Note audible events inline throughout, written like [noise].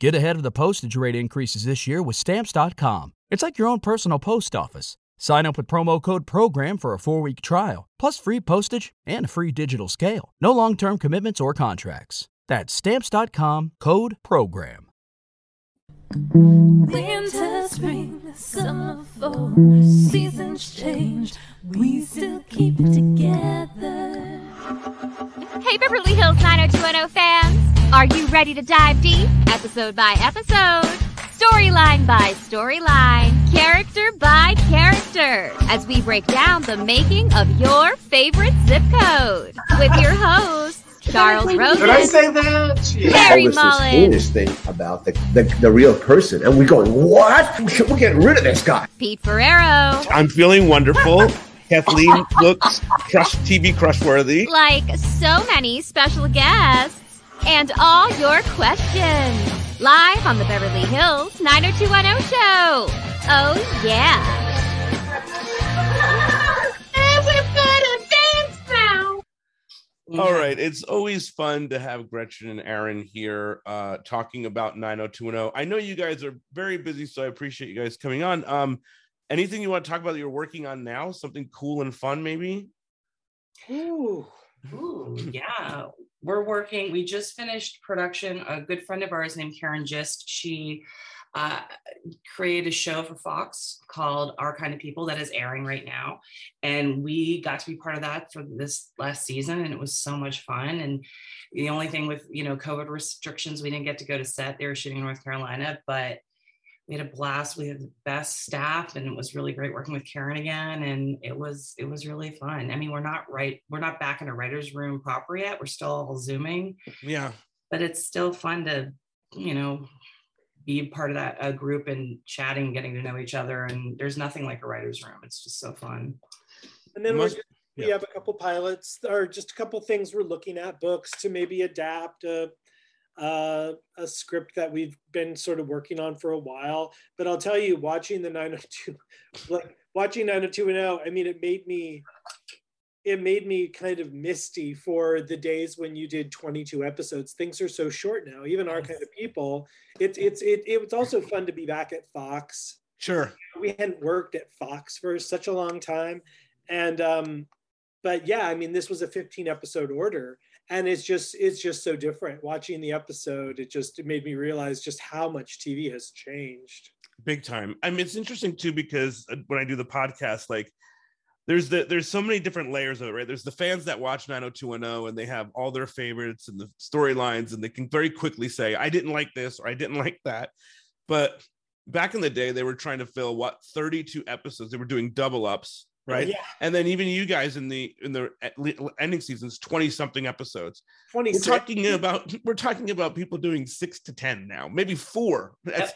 Get ahead of the postage rate increases this year with Stamps.com. It's like your own personal post office. Sign up with promo code PROGRAM for a four week trial, plus free postage and a free digital scale. No long term commitments or contracts. That's Stamps.com code PROGRAM. Winter, spring, summer, fall, seasons change. We still keep it together. Hey, Beverly Hills 90210 fans! Are you ready to dive deep, episode by episode, storyline by storyline, character by character, as we break down the making of your favorite zip code with your hosts, Charles Rosin, Did I say that? Yeah. Harry all this, this thing about the, the, the real person. And we're going, what? We're getting rid of this guy. Pete Ferrero, I'm feeling wonderful. Kathleen looks crush TV crush worthy. like so many special guests, and all your questions. Live on the Beverly Hills 90210 show. Oh, yeah. All right, it's always fun to have Gretchen and Aaron here uh, talking about 90210. I know you guys are very busy, so I appreciate you guys coming on. Um, anything you want to talk about that you're working on now? Something cool and fun, maybe? Ooh, ooh, yeah. We're working. We just finished production. A good friend of ours named Karin Gist. She uh, created a show for Fox called Our Kind of People that is airing right now, and we got to be part of that for this last season, and it was so much fun. And the only thing with you know COVID restrictions, we didn't get to go to set. They were shooting in North Carolina, but we had a blast. We had the best staff, and it was really great working with Karin again. And it was it was really fun. I mean, we're not right. We're not back in a writer's room proper yet. We're still all zooming, Yeah. but it's still fun to you know be part of that uh, group and chatting, getting to know each other. And there's nothing like a writer's room. It's just so fun. And then Must- we're, we yeah. have a couple pilots or just a couple things we're looking at books to maybe adapt a, uh, a script that we've been sort of working on for a while. But I'll tell you, watching the 902, like watching 90210, I mean, it made me, it made me kind of misty for the days when you did 22 episodes. Things are so short now, even our kind of people. It's, it's, it, it was also fun to be back at Fox Sure. we hadn't worked at Fox for such a long time. And um, but yeah, I mean, this was a 15 episode order, and it's just it's just so different. Watching the episode, it just it made me realize just how much TV has changed. big time. I mean it's interesting too because uh, when i do the podcast like there's the there's so many different layers of it right? There's the fans that watch 90210 and they have all their favorites and the storylines and they can very quickly say i didn't like this or i didn't [laughs] like that. But back in the day they were trying to fill what 32 episodes. They were doing double ups right? Yeah, and then even you guys in the in the ending seasons 20 something episodes. We're talking about we're talking about people doing six to ten now maybe four. That's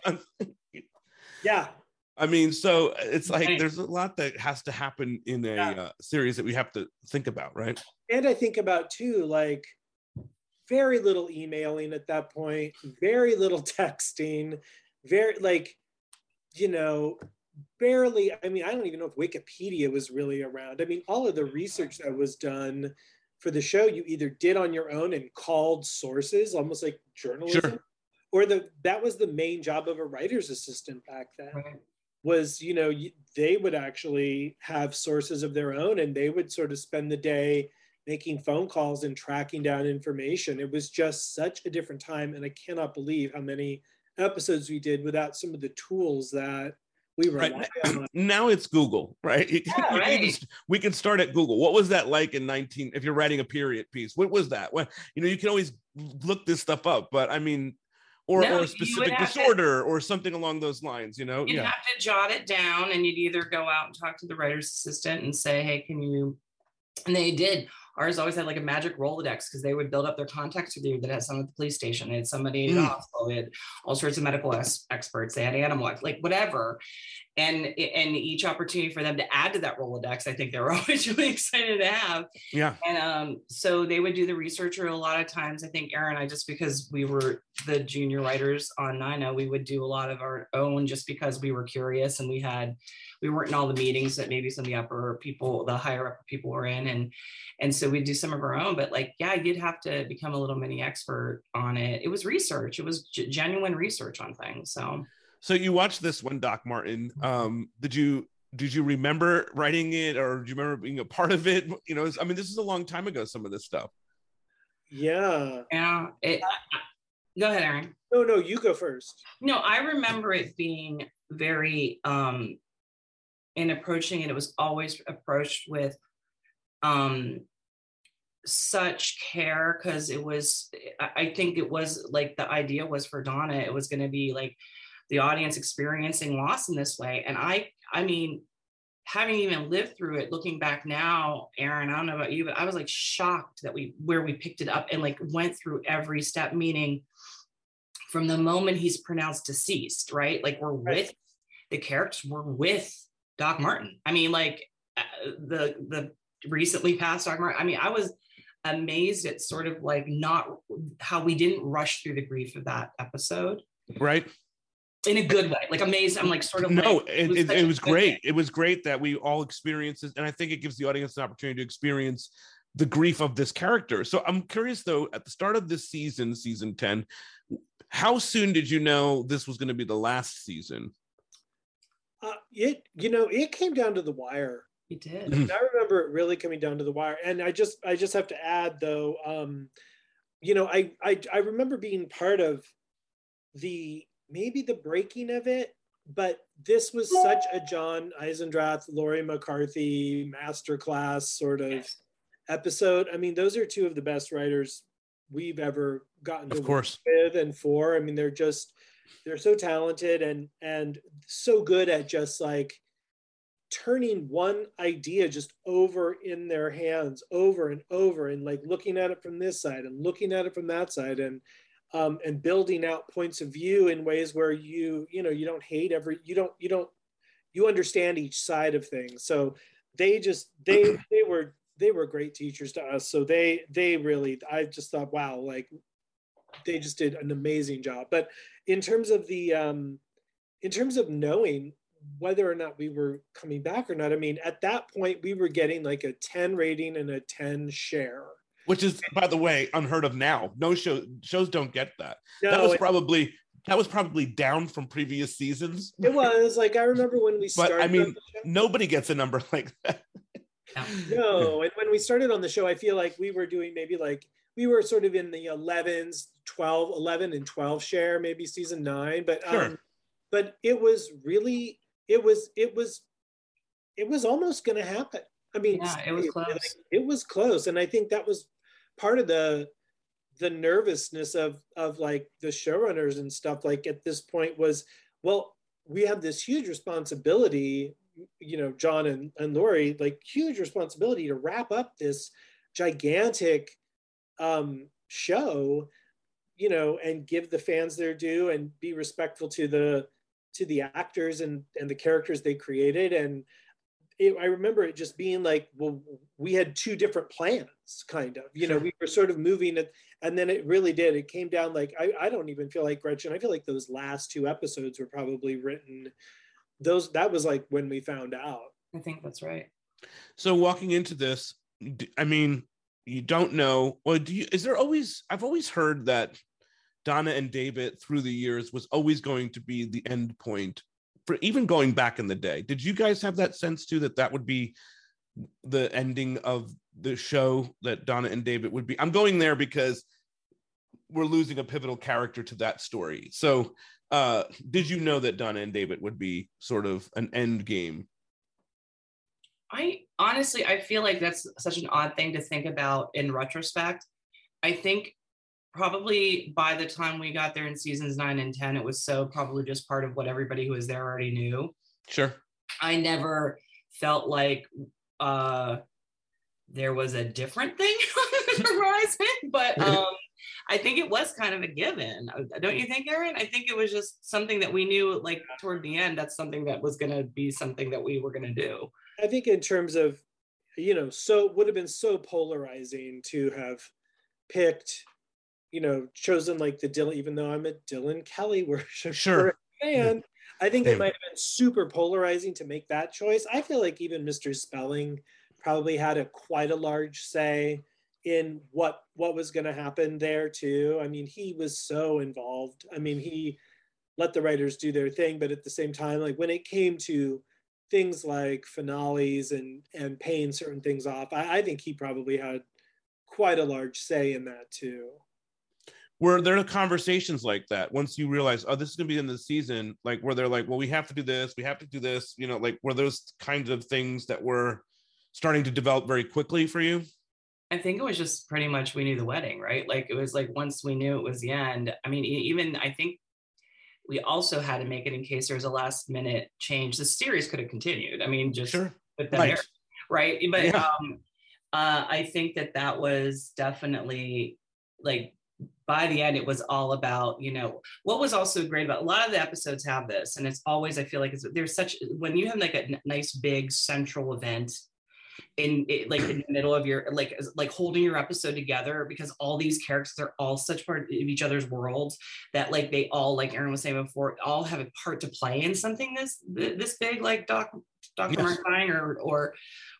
Yeah, I mean, so it's like Right. there's a lot that has to happen in a Yeah. uh, series that we have to think about, right? and I think about too, like very little emailing at that point, very little [laughs] texting, very like, you know, barely. I mean, I don't even know if Wikipedia was really around. I mean, all of the research that was done for the show, you either did on your own and called sources, almost like journalism, Sure. or the that was the main job of a writer's assistant back then was you know they would actually have sources of their own and they would sort of spend the day making phone calls and tracking down information it was just such a different time and i cannot believe how many episodes we did without some of the tools that we were Right. Now it's Google, right? [laughs] Yeah, can right. just- we can start at Google. What was that like in 19? If you're writing a period piece, what was that? What you know, you can always look this stuff up, but I mean, or No, or a specific have to- disorder or something along those lines. You know, You'd yeah, have to jot it down and you'd either go out and talk to the writer's assistant and say, hey, can you? And they did. Ours always had like a magic Rolodex because they would build up their contacts with you that had someone at the police station, they had somebody in the Mm. hospital, they had all sorts of medical ex- experts, they had animal, like whatever. And and each opportunity for them to add to that Rolodex, I think they were [laughs] always really excited to have. yeah, And um, so they would do the research, or a lot of times, I think Aaron and I, just because we were the junior writers on Nina, we would do a lot of our own just because we were curious and we had we weren't in all the meetings that maybe some of the upper people, the higher up people were in. And and so we'd do some of our own, but like, yeah, you'd have to become a little mini expert on it. It was research, it was g- genuine research on things. So So you watched this one, Doc Martin. Um, did you did you remember writing it, or do you remember being a part of it? You know, I mean, this is a long time ago. Some of this stuff. Yeah. yeah, it go ahead, Aaron. No, no, you go first. No, I remember it being very um in approaching it, it was always approached with um such care because it was I think it was like the idea was for Donna, it was gonna be like the audience experiencing loss in this way. And I I mean, having even lived through it, looking back now, Aaron, I don't know about you, but I was like shocked that we where we picked it up and like went through every step, meaning from the moment he's pronounced deceased, right? Like we're Right. with the characters, we're with Doc Martin. I mean, like uh, the the recently passed Doc Martin. I mean, I was amazed at sort of like not how we didn't rush through the grief of that episode Right? in a good way. Like amazed. I'm like sort of No, like, it, it, such it a was great. thing. It was great that we all experienced this, and I think it gives the audience an opportunity to experience the grief of this character. So I'm curious though, at the start of this season, season 10, how soon did you know this was going to be the last season? Uh, it, you know, it came down to the wire. He did. Mhm. I remember it really coming down to the wire. And I just I just have to add though, um, you know, I I I remember being part of the maybe the breaking of it, but this was such a John Eisendrath, Laurie McCarthy masterclass sort of Yes. episode. I mean, those are two of the best writers we've ever gotten to Of work course. with and for. I mean, they're just they're so talented and and so good at just like turning one idea just over in their hands over and over and like looking at it from this side and looking at it from that side and um, and building out points of view in ways where you you know you don't hate every you don't you don't you understand each side of things. So they just they they were they were great teachers to us. So they they really i just thought wow like they just did an amazing job but in terms of the um in terms of knowing whether or not we were coming back or not i mean at that point we were getting like a 10 rating and a 10 share Which is, by the way, unheard of now. No show shows don't get that. no, that was it, probably that was probably down from previous seasons. it was like i remember when we started. [laughs] But, I mean, Nobody gets a number [laughs] like that. no and when we started on the show i feel like we were doing maybe like we were sort of in the 11s 12 11 and 12 share maybe season 9 but Sure. um but it was really it was it was it was almost going to happen i mean Yeah, it was close. like, it was close and i think that was part of the the nervousness of of like the showrunners and stuff like at this point was well we have this huge responsibility you know john and, and laurie like huge responsibility to wrap up this gigantic um show you know and give the fans their due and be respectful to the to the actors and and the characters they created and it, I remember it just being like, well, we had two different plans, kind of. You know, we were sort of moving it, and then it really did. It came down like I, I don't even feel like Gretchen. I feel like those last two episodes were probably written. Those that was like when we found out. I think that's right. So walking into this, I mean, you don't know. Well, do you? Is there always? I've always heard that Donna and David through the years was always going to be the end point for even going back in the day. Did you guys have that sense too that that would be the ending of the show that Donna and David would be? I'm going there because we're losing a pivotal character to that story. So, uh, did you know that Donna and David would be sort of an end game? I honestly, I feel like that's such an odd thing to think about in retrospect. I think probably by the time we got there in seasons nine and 10, it was so probably just part of what everybody who was there already knew. Sure. I never felt like uh, there was a different thing [laughs] on the horizon, but um, I think it was kind of a given. Uh, Don't you think, Aaron? I think it was just something that we knew, like toward the end, that's something that was going to be something that we were going to do. I think in terms of, you know, so would have been so polarizing to have picked, you know, chosen like the Dylan, even though I'm a Dylan Kelly worshiper Sure. fan, I think it might have been super polarizing to make that choice. I feel like even Mr. Spelling probably had a quite a large say in what what was going to happen there too. I mean, he was so involved. I mean, he let the writers do their thing, but at the same time, like when it came to things like finales and and paying certain things off, I, I think he probably had quite a large say in that too. were there conversations like that once you realize oh this is going to be in the season like where they're like well we have to do this we have to do this you know like were those kinds of things that were starting to develop very quickly for you I think it was just pretty much we knew the wedding, right? Like it was like once we knew it was the end. I mean, even I think we also had to make it in case there was a last minute change. The series could have continued. I mean, just sure with the Right. right? But Yeah. um, uh, I think that that was definitely like by the end, it was all about you know what was also great about a lot of the episodes have this, and it's always I feel like it's, there's such when you have like a n- nice big central event in it, like in the middle of your like like holding your episode together because all these characters are all such part of each other's worlds that like they all like Aaron was saying before all have a part to play in something this this big like doc Dr. Yes. Martin or or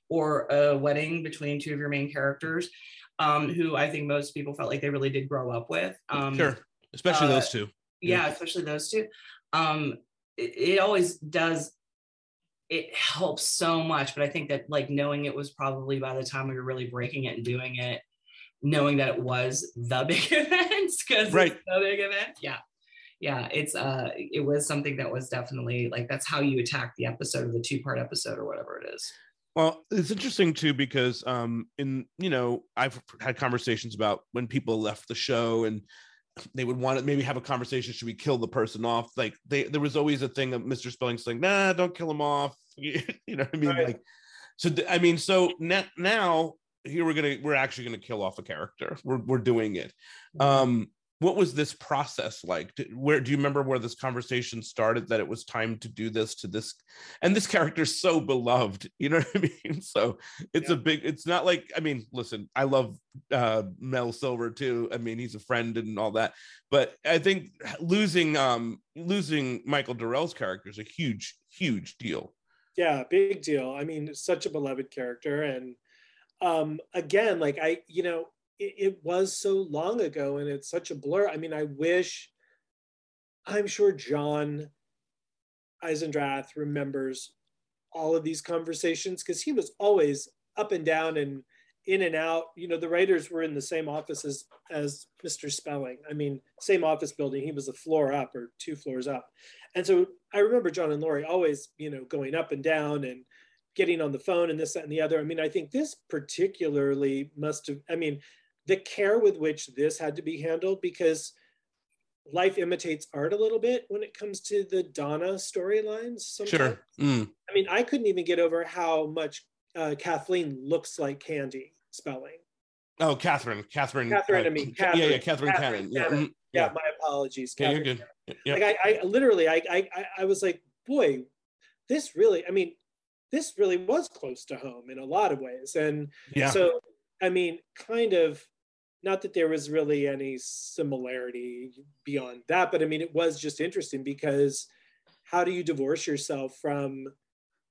or a wedding between two of your main characters um who I think most people felt like they really did grow up with um sure especially uh, those two yeah, especially those two um it, it always does it helps so much but i think that like knowing it was probably by the time we were really breaking it and doing it knowing that it was the [laughs] big event because Right. it's the big event yeah yeah it's uh it was something that was definitely like that's how you attack the episode or the two part episode or whatever it is Well, it's interesting too because um in you know I've had conversations about when people left the show and they would want to maybe have a conversation should we kill the person off? Like they there was always a thing of Mr. Spelling's saying nah don't kill him off. [laughs] You know what I mean? Right. like so I mean so na- now here we're gonna we're actually gonna kill off a character. We're we're doing it. Um what was this process like? Did- where do you remember where this conversation started that it was time to do this to this and this character's so beloved you know [laughs] what i mean? So it's a big it's not like i mean listen i love uh mel silver too i mean he's a friend and all that but i think losing um losing michael durrell's character is a huge huge deal. Yeah big deal. I mean such a beloved character and um again like i you know it, it was so long ago and it's such a blur. I mean i wish i'm sure john eisendrath remembers all of these conversations because he was always up and down and in and out. You know the writers were in the same office as as mr spelling. I mean same office building. He was a floor up or two floors up. And so I remember John and Laurie always, you know, going up and down and getting on the phone and this, that, and the other. I mean, I think this particularly must have, I mean, the care with which this had to be handled because life imitates art a little bit when it comes to the Donna storylines. sure. Mm. I mean, I couldn't even get over how much uh, Kathleen looks like Candy spelling. oh catherine catherine Catherine, uh, I mean, Ca- yeah yeah Catherine, catherine, Catherine, cannon. Yeah mm, Yeah, yeah. my apologies. yeah you're good. Like I, I literally I, I I- I was like boy this really i mean this really was close to home in a lot of ways. And yeah. so i mean kind of not that there was really any similarity beyond that but i mean it was just interesting because how do you divorce yourself from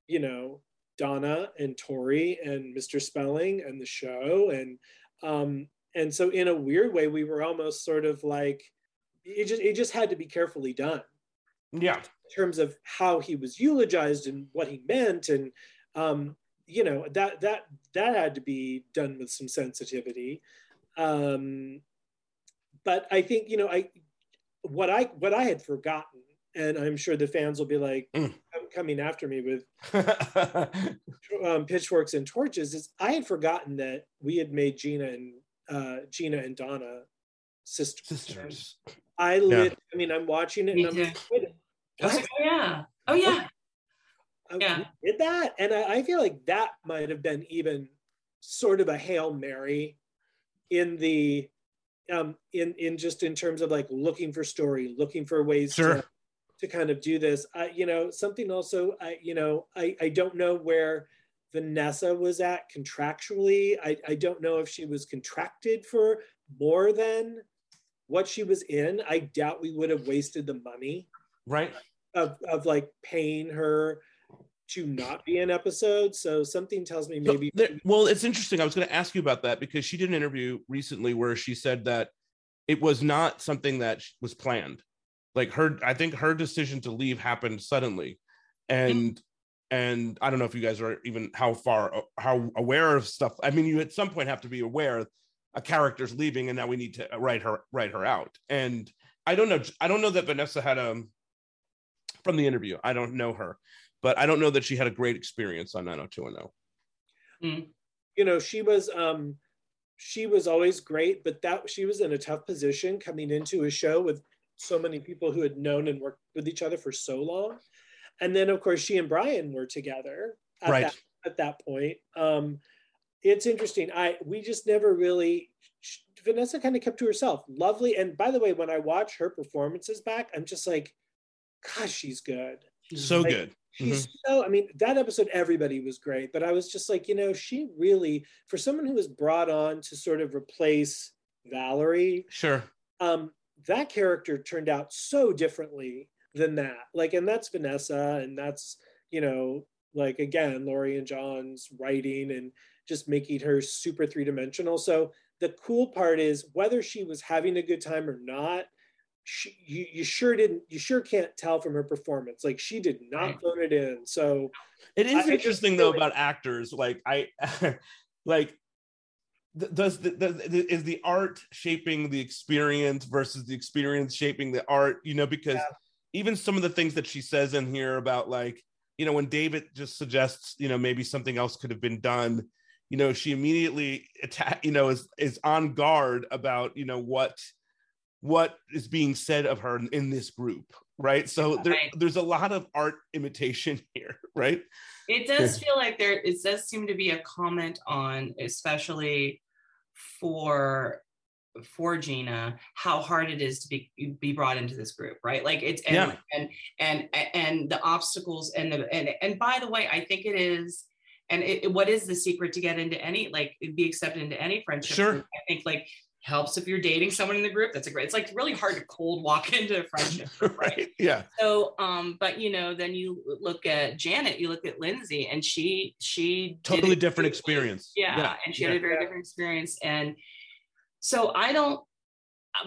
you know donna and tori and mr spelling and the show? And um and so in a weird way we were almost sort of like it just it just had to be carefully done. Yeah. In terms of how he was eulogized and what he meant and um, you know that that that had to be done with some sensitivity um, but i think you know i what i what i had forgotten and i'm sure the fans will be like Mm. "I'm coming after me with [laughs] um, pitchforks and torches is i had forgotten that we had made gina and uh, gina and donna sisters sisters i lit i mean i'm watching it Me and i'm too. like, wait, I was what? like, oh yeah oh yeah I Yeah. did that. And I, I feel like that might have been even sort of a Hail Mary in the um in in just in terms of like looking for story, looking for ways Sure. to to kind of do this. I you know, something also I you know, I I don't know where Vanessa was at contractually. I, I don't know if she was contracted for more than what she was in. I doubt we would have wasted the money right of, of like paying her to not be an episode. So something tells me So maybe there- well, it's interesting. I was going to ask you about that because she did an interview recently where she said that it was not something that was planned. Like her, I think her decision to leave happened suddenly, and and I don't know if you guys are even how far how aware of stuff. I mean, you at some point have to be aware a character's leaving, and now we need to uh, write her write her out. And I don't know. I don't know that Vanessa had a from the interview. I don't know her, but I don't know that she had a great experience on 90210. you know she was um she was always great but that she was in a tough position coming into a show with so many people who had known and worked with each other for so long and then of course she and brian were together at Right. that, at that point um it's interesting i we just never really sh- vanessa kind of kept to herself lovely and by the way when i watch her performances back i'm just like gosh she's good So Like, good. She's so, I mean, that episode, everybody was great, but I was just like, you know, she really, for someone who was brought on to sort of replace Valerie, Sure. um, that character turned out so differently than that. Like, and that's Vanessa, and that's, you know, like again, Laurie and John's writing and just making her super three dimensional. So the cool part is whether she was having a good time or not, she, you, you sure didn't, you sure can't tell from her performance. Like she did not phone it in. So It is I- interesting though about actors. Like I, [laughs] like, does the, the, the is the art shaping the experience versus the experience shaping the art? You know, because Yeah. even some of the things that she says in here about like, you know, when David just suggests, you know, maybe something else could have been done. You know, she immediately attack. You know, is is on guard about you know what what is being said of her in, in this group, right? So there, Right. there's a lot of art imitation [laughs] here, right? It does feel like there it does seem to be a comment on, especially for for Gina, how hard it is to be be brought into this group, right? Like it's and Yeah. and and and the obstacles and the and and by the way, I think it is. And it, what is the secret to get into any like be accepted into any friendship? Sure. group? I think like helps if you're dating someone in the group. That's a great. It's like really hard to cold walk [laughs] into a friendship, group, [laughs] right? right? Yeah. So, um, but you know, then you look at Janet, you look at Lindsay, and she she Totally different experience. Yeah, Yeah, and she yeah. had a very different experience, and so I don't.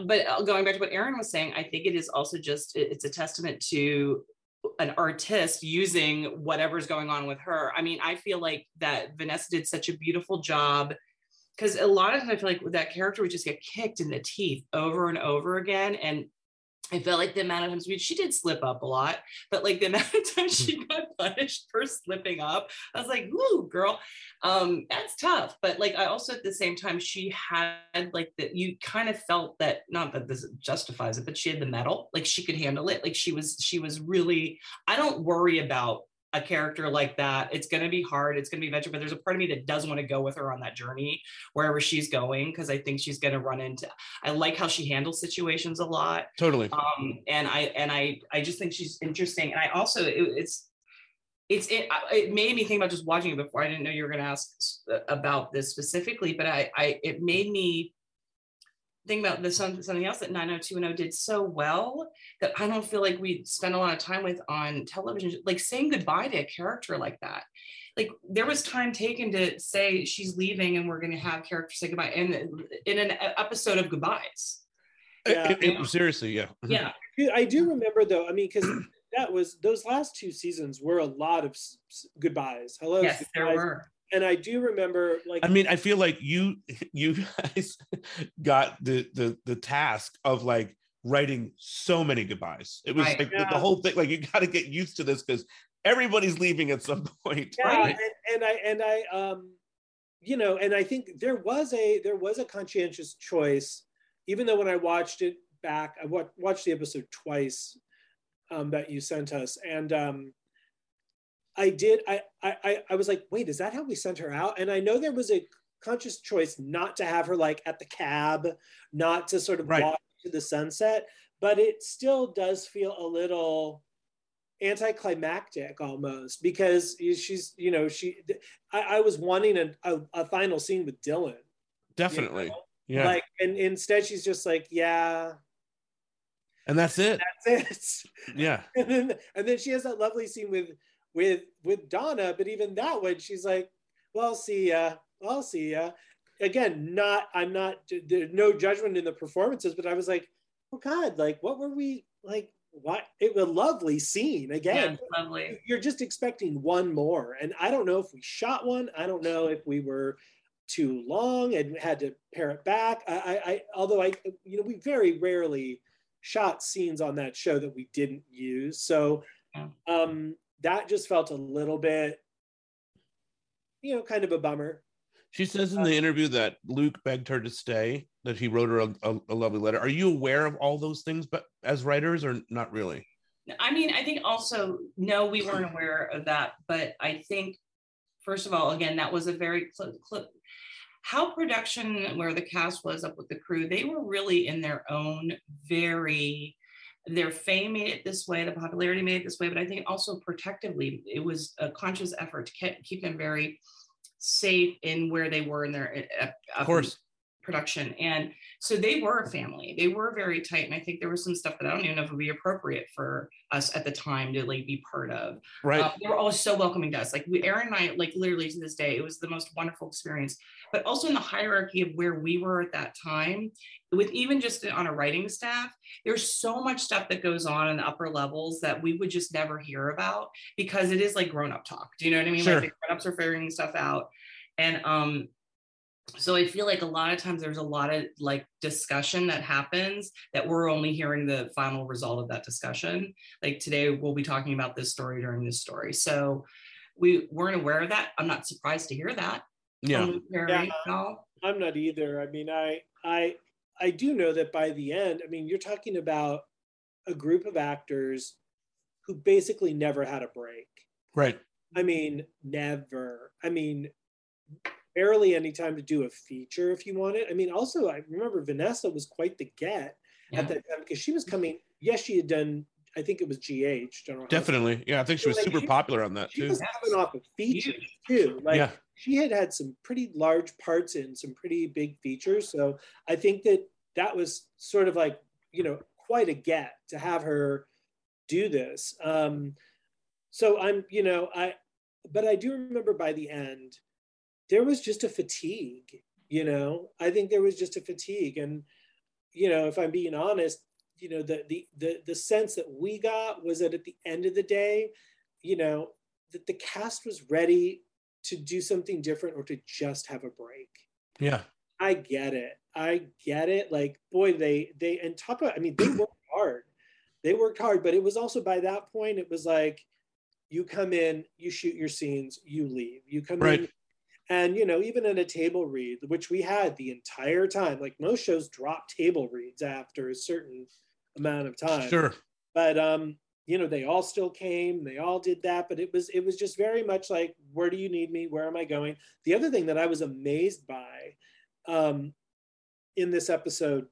But uh, going back to what Aaron was saying, I think it is also just it's a testament to an artist using whatever's going on with her. I mean, I feel like that Vanessa did such a beautiful job because a lot of times I feel like that character would just get kicked in the teeth over and over again. And I felt like the amount of times we, she did slip up a lot, but like the [laughs] amount of times she got punished for slipping up, I was like, "Ooh, girl, um, that's tough." But like, I also at the same time, she had like that. You kind of felt that not that this justifies it, but she had the metal. Like she could handle it. Like she was, she was really. I don't worry about a character like that. It's going to be hard. It's going to be adventure, but there's a part of me that does want to go with her on that journey wherever she's going because I think she's going to run into. I like how she handles situations a lot Totally. um and i and i i just think she's interesting and i also it, it's it's it, it made me think about just watching it before i didn't know you were going to ask about this specifically but i i it made me think about this some- something else that 90210 did so well that i don't feel like we spend a lot of time with on television like saying goodbye to a character like that like there was time taken to say she's leaving and we're going to have characters say goodbye and in an episode of goodbyes Yeah. It- it- seriously, yeah. [laughs] yeah I do remember though. I mean, because that was those last two seasons were a lot of s- s- goodbyes. Hello, yes there were And I do remember, like, I mean, I feel like you [laughs] you guys got the the the task of like writing so many goodbyes. It was Right. like the, Yeah. the whole thing. Like you got to get used to this because everybody's leaving at some [laughs] point. yeah, Right. and, and I and I um, you know, and I think there was a there was a conscientious choice, even though when I watched it back, I watched the episode twice um, that you sent us, and um, I did. I, I I I was like, wait, is that how we sent her out? And I know there was a conscious choice not to have her like at the cab, not to sort of Right. walk to the sunset, but it still does feel a little anticlimactic almost because she's you know she I, I was wanting a, a, a final scene with Dylan Definitely. know? Yeah. like and instead she's just like yeah and that's it. That's it. Yeah, [laughs] and then and then she has that lovely scene with with with Donna, but even that one, she's like, "Well, see ya, I'll see ya." Again, not I'm not there's no judgment in the performances, but I was like, "Oh God, like what were we like? What it was a lovely scene Yeah, again." lovely. You're just expecting one more, and I don't know if we shot one. I don't know if we were too long and had to pare it back. I, I, I although I, you know, we very rarely shot scenes on that show that we didn't use. So Yeah. um, that just felt a little bit, you know, kind of a bummer. she says in the um, interview that Luke begged her to stay. That he wrote her a, a, a lovely letter. Are you aware of all those things, but as writers, or not really? I mean, I think also, no, we weren't aware of that. But I think, first of all, again, that was a very cl- cl- how production, where the cast was up with the crew, they were really in their own very, their fame made it this way, the popularity made it this way. But I think also protectively, it was a conscious effort to keep, them very safe in where they were in their uh, Of course. Production. And so they were a family. They were very tight. And I think there was some stuff that I don't even know if it would be appropriate for us at the time to like be part of. Right. Um, they were always so welcoming to us. Like we, Aaron and I, like literally to this day, it was the most wonderful experience. But also in the hierarchy of where we were at that time, with even just on a writing staff, there's so much stuff that goes on in the upper levels that we would just never hear about because it is like grown up talk. Do you know what I mean? Sure. Like the grown ups are figuring stuff out. And um, so I feel like a lot of times there's a lot of like discussion that happens that we're only hearing the final result of that discussion. Like today, we'll be talking about this story during this story. So we weren't aware of that. I'm not surprised to hear that. Yeah. from Luke Perry, Yeah. no? I'm not either. I mean, I, I, I do know that by the end, I mean, you're talking about a group of actors who basically never had a break. Right. I mean, never. I mean, barely any time to do a feature if you want it. I mean, also, I remember Vanessa was quite the get Yeah. at that time because she was coming. Yes, she had done. I think it was GH. General Hospital. Definitely. Yeah. I think she was Like, super she- popular on that She too. was coming off of features too. Like Yeah. she had had some pretty large parts in some pretty big features. So I think that that was sort of like you know quite a get to have her do this. Um, so I'm you know I, but I do remember by the end there was just a fatigue. You know, I think there was just a fatigue, and you know, if I'm being honest, you know, the the the the sense that we got was that at the end of the day, you know, that the cast was ready to do something different or to just have a break. Yeah. I get it. I get it. Like, boy, they they and top of I mean, they worked [clears throat] hard. They worked hard, but it was also by that point, it was like you come in, you shoot your scenes, you leave. You come in Right. And you know, even in a table read, which we had the entire time, like most shows drop table reads after a certain amount of time Sure. but um you know they all still came they all did that but it was it was just very much like where do you need me where am i going the other thing that i was amazed by um in this episode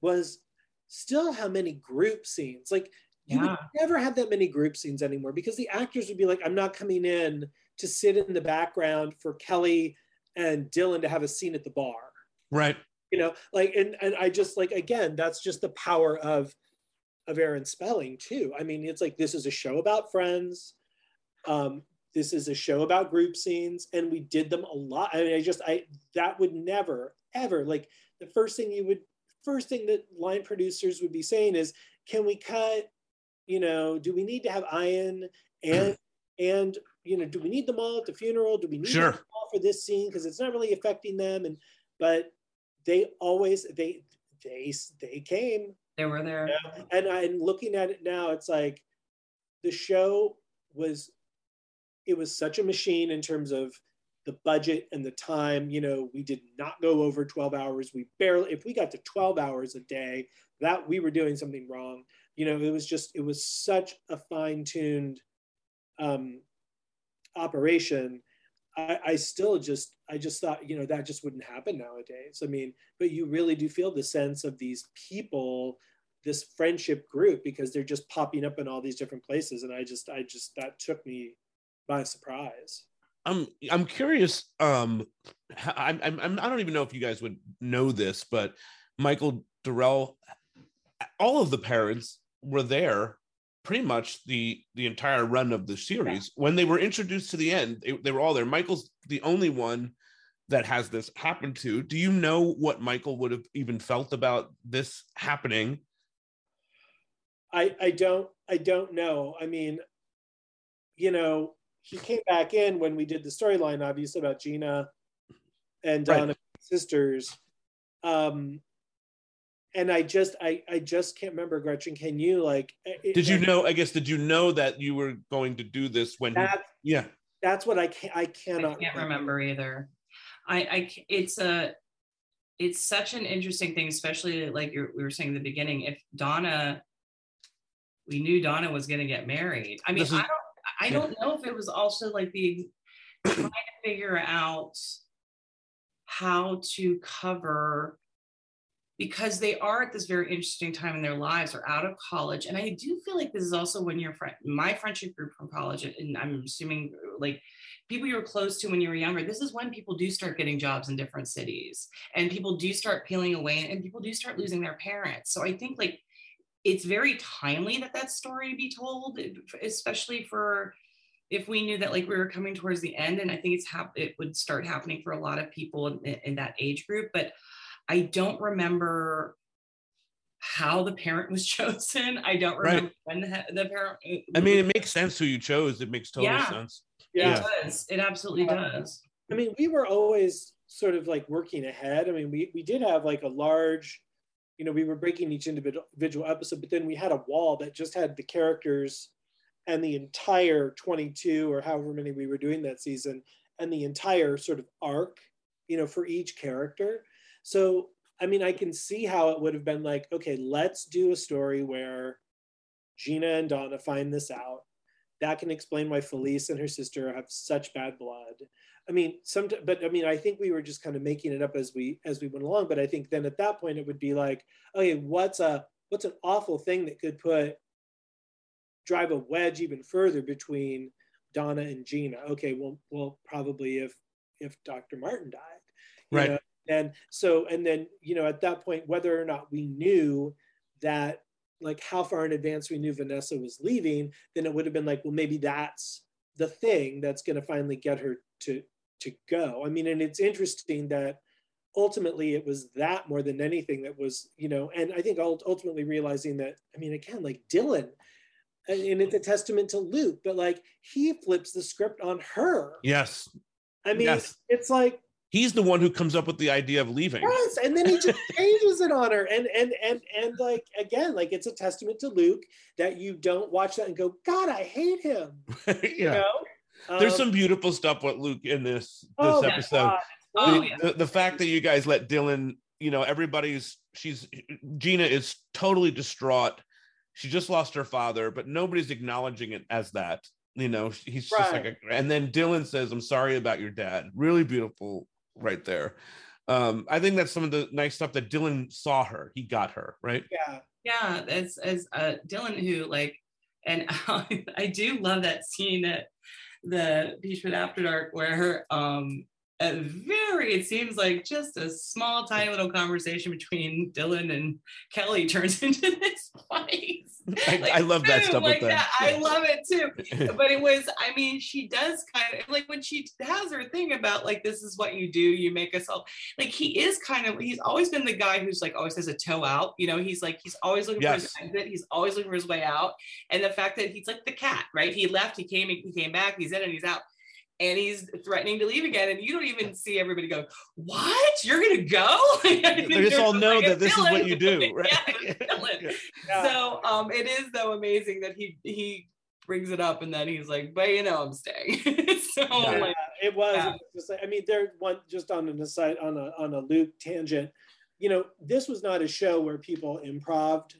was still how many group scenes like you Yeah. would never have that many group scenes anymore because the actors would be like i'm not coming in to sit in the background for kelly and dylan to have a scene at the bar. Right. you know like and and i just like again that's just the power of of aaron spelling too. I mean it's like this is a show about friends. Um this is a show about group scenes and we did them a lot. I mean i just i that would never ever like the first thing you would first thing that line producers would be saying is can we cut you know do we need to have ian and [clears throat] and you know do we need them all at the funeral? Do we need Sure. them all for this scene? Because it's not really affecting them. And but they always they they they came. They were there. and I'm looking at it now it's like the show was it was such a machine in terms of the budget and the time. You know we did not go over 12 hours. We barely if we got to 12 hours a day that we were doing something wrong. You know it was just it was such a fine-tuned um operation I, I still just I just thought you know that just wouldn't happen nowadays. I mean, but you really do feel the sense of these people, this friendship group because they're just popping up in all these different places, and I just I just that took me by surprise. I'm I'm curious. Um, I'm, I'm I don't even know if you guys would know this, but Michael Durrell all of the parents were there pretty much the the entire run of the series when they were introduced to the end they, they were all there michael's the only one that has this happen to do you know what michael would have even felt about this happening I I don't I don't know. I mean, you know, he came back in when we did the storyline, obviously about Gina and Right. Sisters. Um, and I just I I just can't remember Gretchen. Can you like? it- did you know i guess did you know that you were going to do this when that? yeah That's what I can't I I can't remember either. I I it's a, it's such an interesting thing, especially like you're, we were saying in the beginning. If Donna, we knew Donna was going to get married. I mean, is- I don't, I yeah. don't know if it was also like the trying to figure out how to cover because they are at this very interesting time in their lives are out of college and i do feel like this is also when your friend my friendship group from college and i'm assuming like people you were close to when you were younger this is when people do start getting jobs in different cities and people do start peeling away and people do start losing their parents. So i think like it's very timely that that story be told especially for if we knew that like we were coming towards the end and i think it's hap- it would start happening for a lot of people in, in that age group but i don't remember how the parent was [laughs] chosen i don't Right. remember when the, the parent uh, i mean it makes sense who you chose it makes total Yeah. sense Yeah. it does it absolutely does I mean, we were always sort of like working ahead. I mean, we we did have like a large, you know, we were breaking each individual individual episode, but then we had a wall that just had the characters and the entire 22 or however many we were doing that season and the entire sort of arc, you know, for each character. So, I mean, I can see how it would have been like, okay, let's do a story where Gina and Donna find this out. That can explain why Felice and her sister have such bad blood. I mean, some, but I mean, I think we were just kind of making it up as we as we went along. But I think then at that point it would be like, okay, what's a what's an awful thing that could put drive a wedge even further between Donna and Gina? Okay, well, well, probably if if Dr. Martin died, Right. know? And so, and then you know, at that point, whether or not we knew that like how far in advance we knew Vanessa was leaving, then it would have been like, well, maybe that's the thing that's going to finally get her to to go. I mean, and it's interesting that ultimately it was that more than anything that was, you know, and I think ultimately realizing that, I mean, again, like Dylan, and it's a testament to Luke, but like he flips the script on her. yes I mean, Yes. it's like he's the one who comes up with the idea of leaving Yes, and then he just [laughs] changes it on her, and and and and like again, like it's a testament to Luke that you don't watch that and go, God, I hate him. [laughs] yeah You know? there's Um, some beautiful stuff with luke in this this oh episode God. Oh, the, yeah. the, the fact that you guys let Dylan, you know, everybody's she's Gina is totally distraught. She just lost her father, but nobody's acknowledging it as that. You know, he's just like a, and then Dylan says, I'm sorry about your dad. Really beautiful right there. Um, I think that's some of the nice stuff that Dylan saw her. He got her, right? Yeah. Yeah, as as uh, Dylan, who like, and [laughs] I do love that scene at the Beachwood After Dark where um a very it seems like just a small tiny little conversation between Dylan and Kelly turns [laughs] into this fight. [laughs] I, I love that stuff like with that. I love it too. [laughs] But it was, I mean, she does kind of like when she has her thing about like this is what you do, you make us all like he is kind of he's always been the guy who's like always has a toe out. You know, he's like he's always looking for his exit, he's always looking for his way out. And the fact that he's like the cat, right? He left, he came, he came back, he's in and he's out. And he's threatening to leave again, and you don't even see everybody go, "What? You're gonna go?" [laughs] They just all know that this is what you do, [laughs] right? [laughs] Yeah, Dylan. Yeah. So um, it is though amazing that he he brings it up and then he's like, but you know, I'm staying. so Yeah, like, it was. yeah. it was just like- I mean, there one just on an aside on a on a Luke tangent. You know, this was not a show where people improved.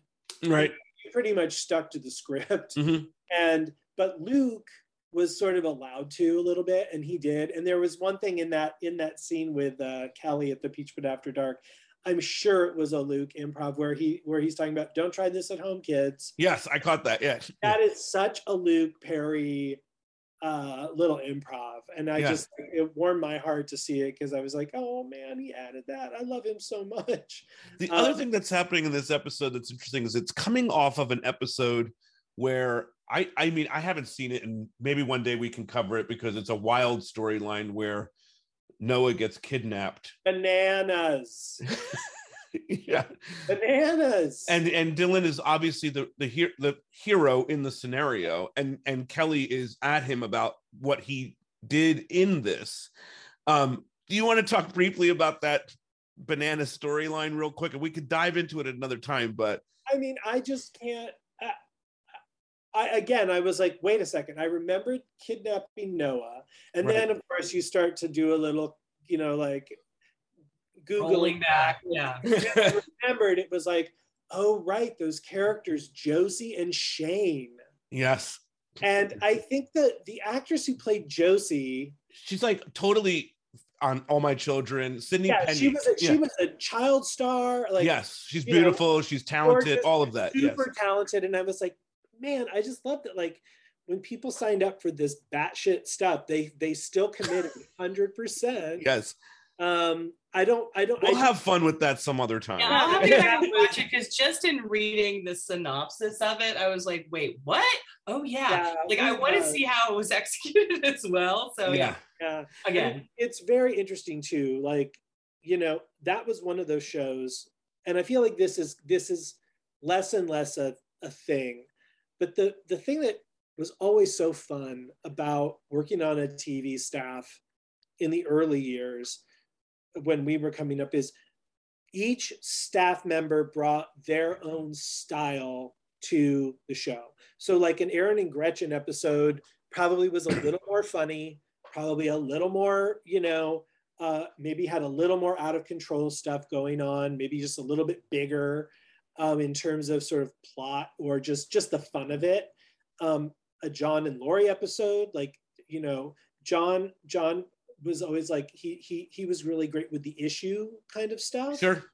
right. He pretty much stuck to the script, Mhm. and but Luke was sort of allowed to a little bit, and he did. And there was one thing in that in that scene with uh, Kelly at the peach Peachwood After Dark. I'm sure it was a Luke improv where he where he's talking about don't try this at home, kids. Yes, I caught that. Yeah. That is such a Luke Perry uh, little improv, and I Yeah. just it warmed my heart to see it because I was like, oh man, he added that. I love him so much. The Um, other thing that's happening in this episode that's interesting is it's coming off of an episode where I I mean I haven't seen it and maybe one day we can cover it because it's a wild storyline where Noah gets kidnapped. Bananas, [laughs] yeah. bananas, And and Dylan is obviously the the hero the hero in the scenario and and Kelly is at him about what he did in this. Um do you want to talk briefly about that banana storyline real quick and we could dive into it another time but I mean, I just can't. I, I again, I was like, wait a second. I remembered kidnapping Noah, and Right. then of course you start to do a little, you know, like googling back. [laughs] Yeah. I remembered it was like, oh right, those characters Josie and Shane, yes and I think that the actress who played Josie, she's like totally on all my children sydney yeah, penny she was a, yeah. she was a child star, like yes she's you know, beautiful she's talented gorgeous, all of that yes super talented. And I was like, man, I just love that. Like when people signed up for this batshit stuff, they they still committed [laughs] hundred percent. yes Um, I don't, I don't. we'll I, have fun with that some other time Yeah, I'll have to back and watch it because just in reading the synopsis of it, I was like, wait, what? Oh yeah. Yeah, like I want to see how it was [laughs] executed as well. So yeah, yeah. And again. it's very interesting too. Like, you know, that was one of those shows, and I feel like this is this is less and less a, a thing. But the the thing that was always so fun about working on a TV staff in the early years when we were coming up is each staff member brought their own style to the show. So, like an Aaron and Gretchen episode probably was a [clears throat] little more funny, probably a little more, you know, uh, maybe had a little more out of control stuff going on, maybe just a little bit bigger um, in terms of sort of plot or just just the fun of it. Um, a John and Laurie episode, like you know, John John was always like he he he was really great with the issue kind of stuff sure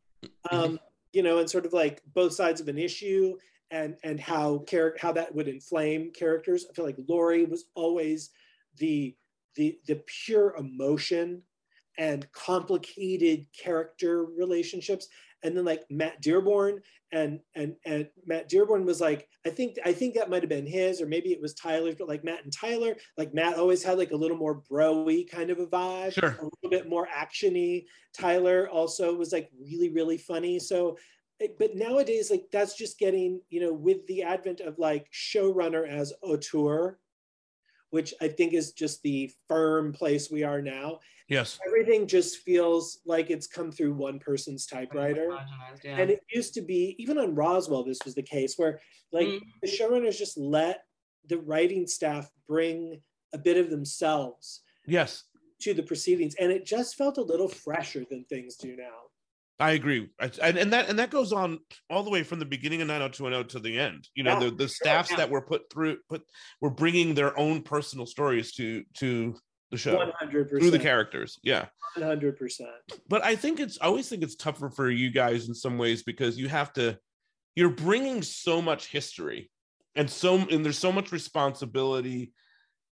um, you know, and sort of like both sides of an issue and and how char- how that would inflame characters. I feel like Laurie was always the the the pure emotion and complicated character relationships. And then like Matt Dearborn and and and Matt Dearborn was like I think I think that might have been his or maybe it was Tyler's, but like Matt and Tyler, like Matt always had like a little more bro-y kind of a vibe, Sure. a little bit more actiony. Tyler also was like really really funny. So but nowadays like that's just getting you know with the advent of like showrunner as auteur which i think is just the firm place we are now. Yes. Everything just feels like it's come through one person's typewriter. yeah. and it used to be even on roswell this was the case where like Mhm. the showrunners just let the writing staff bring a bit of themselves yes. to the proceedings. And it just felt a little fresher than things do now I agree, I- and, and that and that goes on all the way from the beginning of 90210 to the end. You know, Yeah, the the staffs yeah. that were put through, put were bringing their own personal stories to to the show 100% through the characters. Yeah, 100% but I think it's I always think it's tougher for you guys in some ways because you have to you're bringing so much history and so and there's so much responsibility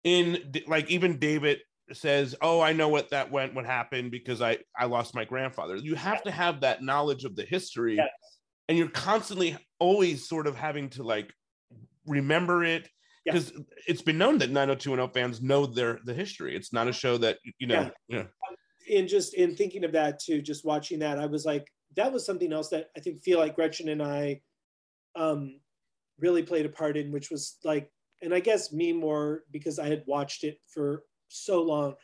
in like even David says, "Oh, I know what that went, what happened because I I lost my grandfather." You have to have that knowledge of the history, Yes. and you're constantly always sort of having to like remember it because it's been known that 90210 fans know their the history. It's not a show that you know, Yeah. you know in just in thinking of that too, just watching that, I was like, that was something else that I think feel like Gretchen and I um really played a part in, which was like, and I guess me more because I had watched it for so long,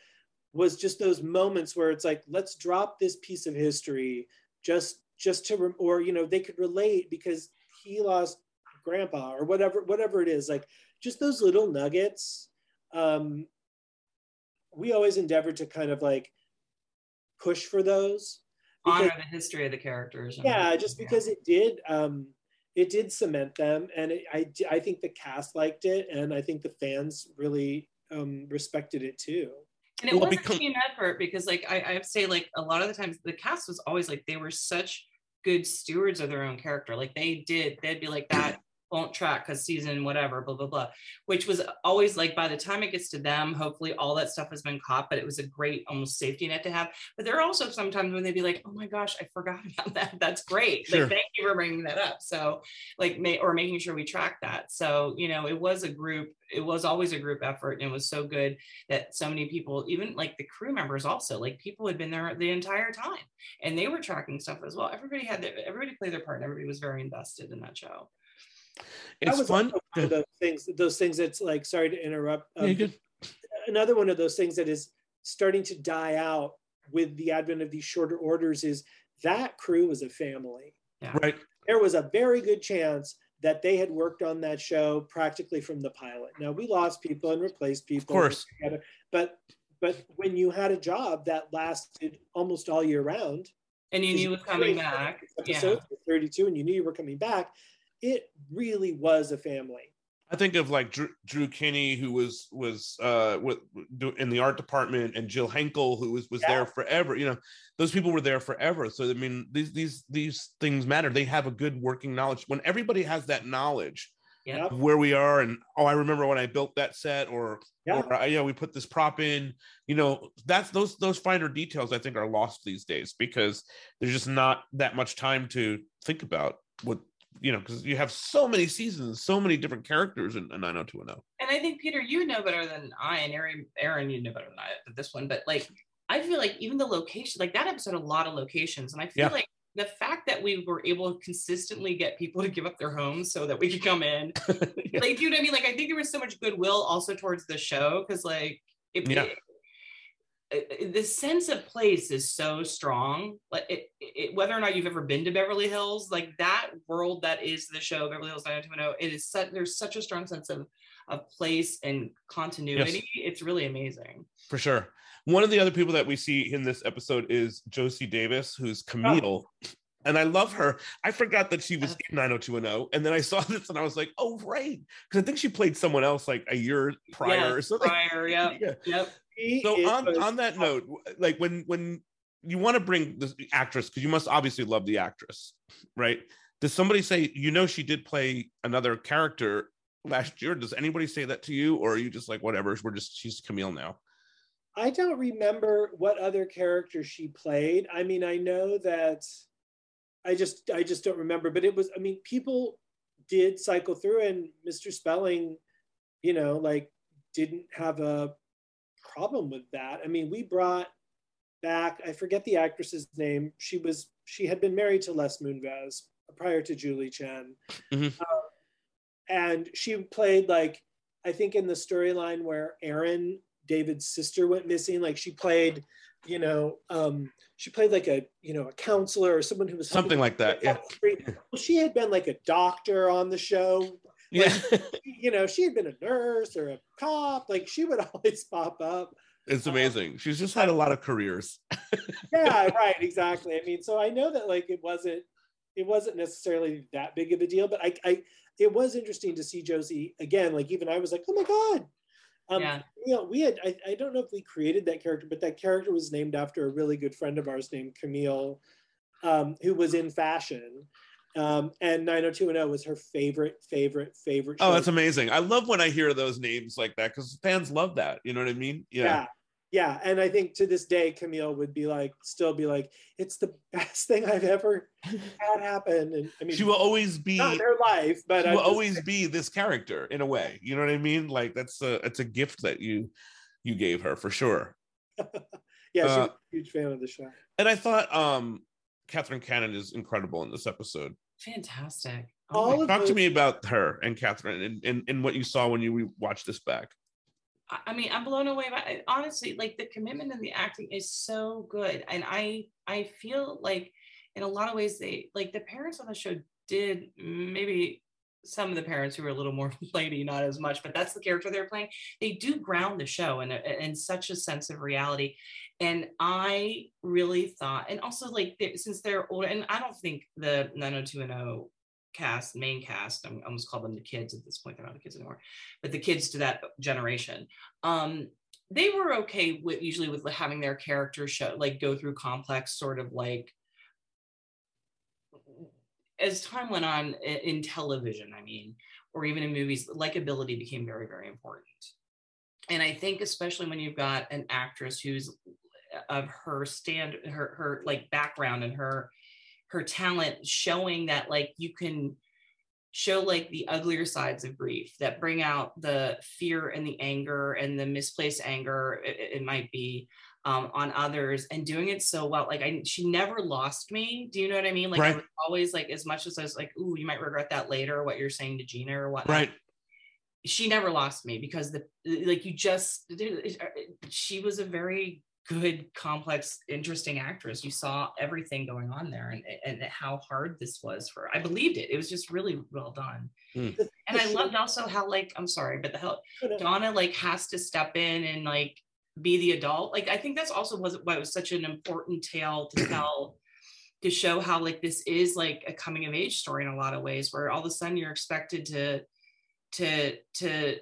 was just those moments where it's like, let's drop this piece of history just just to rem- or you know they could relate because he lost grandpa or whatever whatever it is like just those little nuggets um we always endeavor to kind of like push for those honor the history of the characters. yeah just because it did um it did cement them and it, I, I think the cast liked it and i think the fans really um respected it too And it Well, wasn't because- team effort because, like, I, I have to say, like, a lot of the times the cast was always like they were such good stewards of their own character. Like, they did, they'd be like, that won't track because season whatever, blah blah blah. Which was always like by the time it gets to them, hopefully all that stuff has been caught. But it was a great almost safety net to have. But there are also sometimes when they'd be like, "Oh my gosh, I forgot [laughs] about that. That's great. Sure. Like, thank you for bringing that up." So like, may, or making sure we track that. So you know, it was a group. It was always a group effort, and it was so good that so many people, even like the crew members, also like people had been there the entire time, and they were tracking stuff as well. Everybody had their, everybody played their part, and everybody was very invested in that show. That It's was fun. one of those things. Those things that's like. Sorry to interrupt. Um, you're another one of those things that is starting to die out with the advent of these shorter orders is that crew was a family. Right. There was a very good chance that they had worked on that show practically from the pilot. Now we lost people and replaced people, Of course. Together, but but when you had a job that lasted almost all year round, And you knew it was coming Great. back. Yeah. episodes were 32, and you knew you were coming back, it really was a family. I think of like Drew, Drew Kinney, who was was uh with, in the art department, and Jill Henkel, who was was Yeah. there forever. You know, those people were there forever. So I mean, these these these things matter. They have a good working knowledge. When everybody has that knowledge Yeah. of where we are, and oh, I remember when I built that set, or Yeah. or uh, yeah, we put this prop in. You know, that's those those finer details I think are lost these days because there's just not that much time to think about what you know because you have so many seasons, so many different characters in, in 90210. And I think Peter, you know better than I, and Aaron, Aaron, you know better than I this one. But like, I feel like even the location, like that episode, a lot of locations, and I feel Yeah. like the fact that we were able to consistently get people to give up their homes so that we could come in, [laughs] Yeah. like, you know what I mean? Like, I think there was so much goodwill also towards the show because, like, it, Yeah. it- Uh, the sense of place is so strong. Like, it, it, whether or not you've ever been to Beverly Hills, like that world that is the show Beverly Hills 90210, it is such. There's such a strong sense of of place and continuity. It's really amazing. For sure. One of the other people that we see in this episode is Josie Davis, who's Camille. Oh. And I love her. I forgot that she was uh-huh. in 90210. And then I saw [laughs] this and I was like, oh, right. Because I think she played someone else like a year prior Yeah, or something. Prior, yeah, [laughs] Yeah. yep. So on, on that note, like when when you want to bring the actress, because you must obviously love the actress, right? Does somebody say, you know, she did play another character last year? Does anybody say that to you? Or are you just like, whatever, we're just she's Camille now? I don't remember what other character she played. I mean, I know that I just I just don't remember, but it was I mean, people did cycle through and Mr. Spelling, you know, like didn't have a problem with that. I mean, we brought back I forget the actress's name. She was she had been married to Les Moonves prior to Julie Chen. Mhm. Um, and she played like I think in the storyline where Aaron David's sister went missing, like she played, you know, um, she played like a you know a counselor or someone who was Something like that. Yeah. [laughs] Well, she had been like a doctor on the show. Yeah. You know, she had been a nurse or a cop. Like she would [laughs] always pop up. It's amazing. She's just had a lot of careers. [laughs] yeah right exactly i mean so i know that like it wasn't it wasn't necessarily that big of a deal but i i it was interesting to see josie again like even i was like oh my god um Yeah. you know we had I, I don't know if we created that character but that character was named after a really good friend of ours named camille um who was in fashion um and 90210 was her favorite favorite favorite Oh, that's amazing. I love when I hear those names like that because fans love that. You know what I mean? yeah. Yeah. yeah and i think to this day camille would be like still be like it's the [laughs] best thing i've ever had happen and i mean She will always be not her life but she I'm will just- always be this character in a way. You know what I mean? Like that's a it's a gift that you you gave her for sure. [laughs] yeah she's uh, a huge fan of the show And I thought um Katherine Cannon is incredible in this episode. Fantastic. Oh my- of Talk to me about her and Katherine and, and, and what you saw when you watched this back. I- I mean, I'm blown away by honestly, like the commitment and the acting is so good. And I I feel like in a lot of ways they like the parents on the show did maybe some of the parents who are a little more [laughs] lady, not as much, but that's the character they're playing. They do ground the show in, a, in such a sense of reality. And I really thought, and also like since they're older, and I don't think the 90210 cast, main cast, I'm I almost call them the kids at this point, they're not the kids anymore, but the kids to that generation, um, they were okay with usually with having their characters show like go through complex sort of like as time went on in television, I mean, or even in movies, likability became very, very important. And I think especially when you've got an actress who's uh, of her stand her her like background and her her talent showing that like you can show like the uglier sides of grief that bring out the fear and the anger and the misplaced anger it, it might be um, on others and doing it so well like i she never lost me do you know what i mean like I Right. was always like as much as i was like ooh you might regret that later what you're saying to gina or what Right. she never lost me because the like you just she was a very good complex interesting actress you saw everything going on there and, and how hard this was for i believed it it was just really well done Mm. And i loved also how like i'm sorry but the hell no, no. donna like has to step in and like be the adult like i think that's also was why it was such an important tale to [clears throat] tell to show how like this is like a coming of age story in a lot of ways where all of a sudden you're expected to to to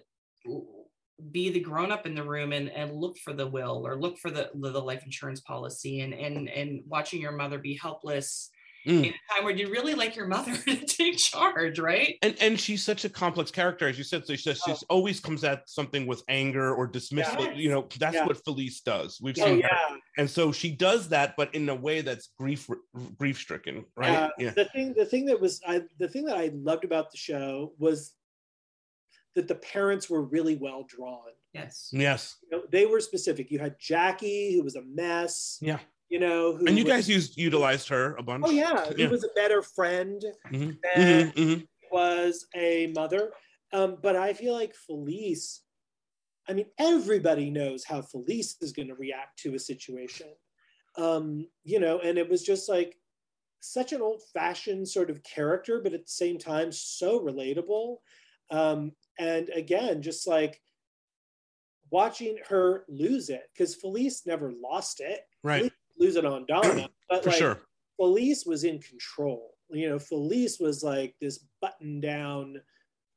be the grown up in the room and, and look for the will or look for the, the life insurance policy and and and watching your mother be helpless Mm. in a time where you really like your mother [laughs] to take charge right and and she's such a complex character as you said so she just, she's always comes at something with anger or dismissal Yes. you know that's Yeah. what felice does we've Oh seen yeah. her and so she does that but in a way that's grief grief stricken right Uh, yeah The thing, the thing that was, I, the thing that I loved about the show was that the parents were really well drawn. yes yes You know, they were specific. You had Jackie, who was a mess. Yeah. You know, who and you was- guys used utilized her a bunch Oh yeah, Yeah. who was a better friend Mhm. than Mhm, mhm. was a mother. Um, but I feel like Felice, I mean, everybody knows how Felice is going to react to a situation. Um, you know, and it was just like such an old fashioned sort of character, but at the same time, so relatable. Um, and again, just like watching her lose it, because Felice never lost it. right Felice lose it on [clears throat] Donna, but for like, sure Felice was in control. You know, Felice was like this button down,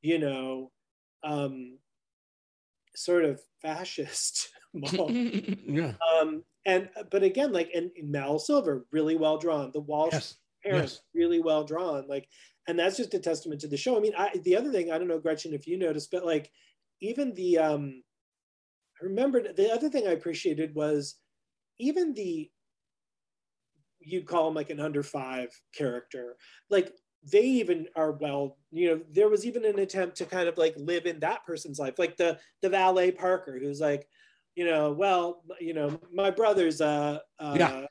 you know, um, sort of fascist [laughs] mom. [laughs] yeah um, and but again, like and Mel Silver, really well drawn. The Walsh yes parents, yes. really well drawn. Like, and that's just a testament to the show. I mean, I, the other thing I don't know, Gretchen, if you noticed, but like even the um, I remembered the other thing I appreciated was even the you'd call him like an under five character, like they even are well, you know, there was even an attempt to kind of like live in that person's life, like the the valet Parker, who's like, you know, well, you know, my brother's uh, uh Yeah.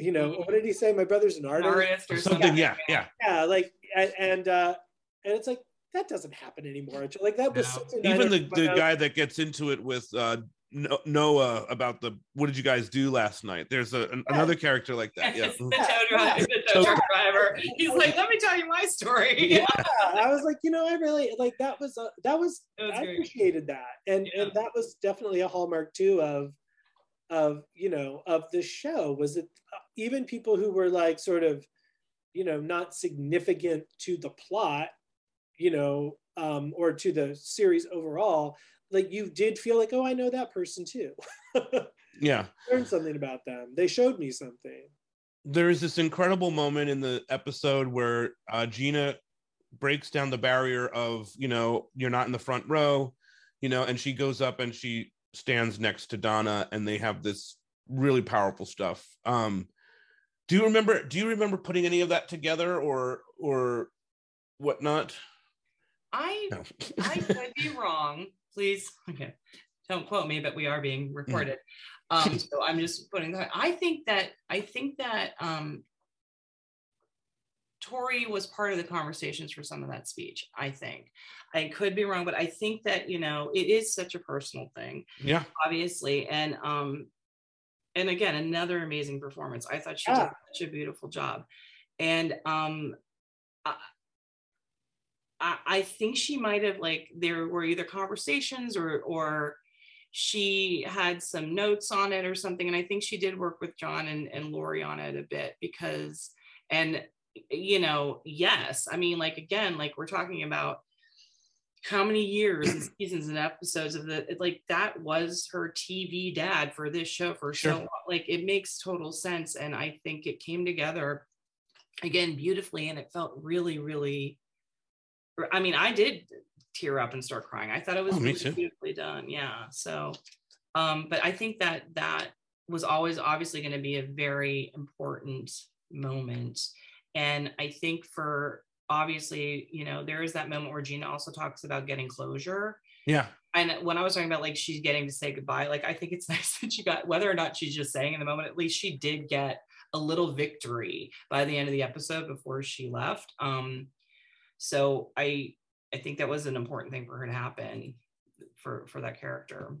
You know, what did he say? My brother's an artist. artist or something something yeah yeah Yeah, like and and, uh, and it's like that doesn't happen anymore. Like that was No. even the, the guy that gets into it with uh Noah about the what did you guys do last night? There's a, an, another character like that. Yeah. It's the tow driver, the tow truck driver. He's like, let me tell you my story. Yeah, [laughs] I was like, you know, I really like that was uh, that was It was I great. appreciated that, and Yeah. and that was definitely a hallmark too of of you know of the show was that uh, even people who were like sort of you know not significant to the plot, you know, um, or to the series overall, like you did feel like, oh, I know that person too. [laughs] Yeah. Learned something about them. They showed me something. There's this incredible moment in the episode where uh, Gina breaks down the barrier of, you know, you're not in the front row, you know, and she goes up and she stands next to Donna and they have this really powerful stuff. Um, do you remember do you remember putting any of that together or or whatnot? I No. I [laughs] could be wrong. Please, okay, don't quote me, but we are being recorded. [laughs] Um, so I'm just putting that. I think that I think that um, Tori was part of the conversations for some of that speech. I think I could be wrong, but I think that you know it is such a personal thing, yeah. obviously, and um, and again, another amazing performance. I thought she did such a beautiful job, and um, I, I I think she might have like there were either conversations or or she had some notes on it or something, and I think she did work with John and and Laurie on it a bit because and you know yes, I mean like again like we're talking about how many years and [clears throat] seasons and episodes of the it- like that was her TV dad for this show for Sure. so like it makes total sense and I think it came together again beautifully and it felt really really i mean i did tear up and start crying i thought it was Oh, really beautifully done yeah so um but i think that that was always obviously going to be a very important moment and i think for obviously you know there is that moment where gina also talks about getting closure Yeah. and when I was talking about like she's getting to say goodbye, like I think it's [laughs] nice that she got whether or not she's just saying in the moment, at least she did get a little victory by the end of the episode before she left. Um, so I I think that was an important thing for her to happen for for that character.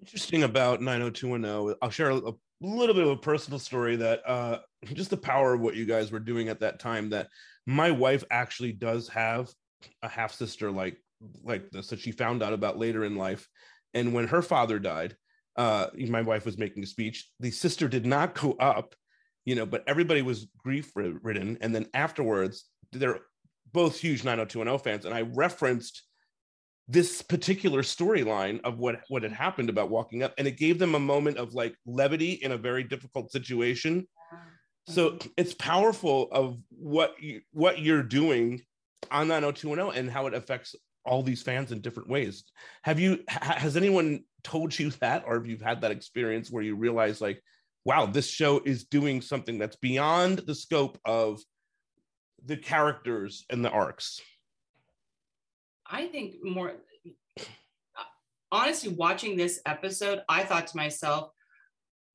interesting about 90210 i'll share a, a little bit of a personal story that uh just the power of what you guys were doing at that time that my wife actually does have a half sister like like this that she found out about later in life. And when her father died uh my wife was making a speech. The sister did not go up you know but everybody was grief ridden. And then afterwards they're both huge 90210 fans. And i referenced this particular storyline of what what had happened about walking up. And it gave them a moment of like levity in a very difficult situation so mm-hmm. it's powerful of what you what you're doing on 90210 and how it affects all these fans in different ways. Have you ha- has anyone told you that or have you had that experience where you realize like wow this show is doing something that's beyond the scope of the characters and the arcs? I think more uh, honestly, watching this episode, I thought to myself,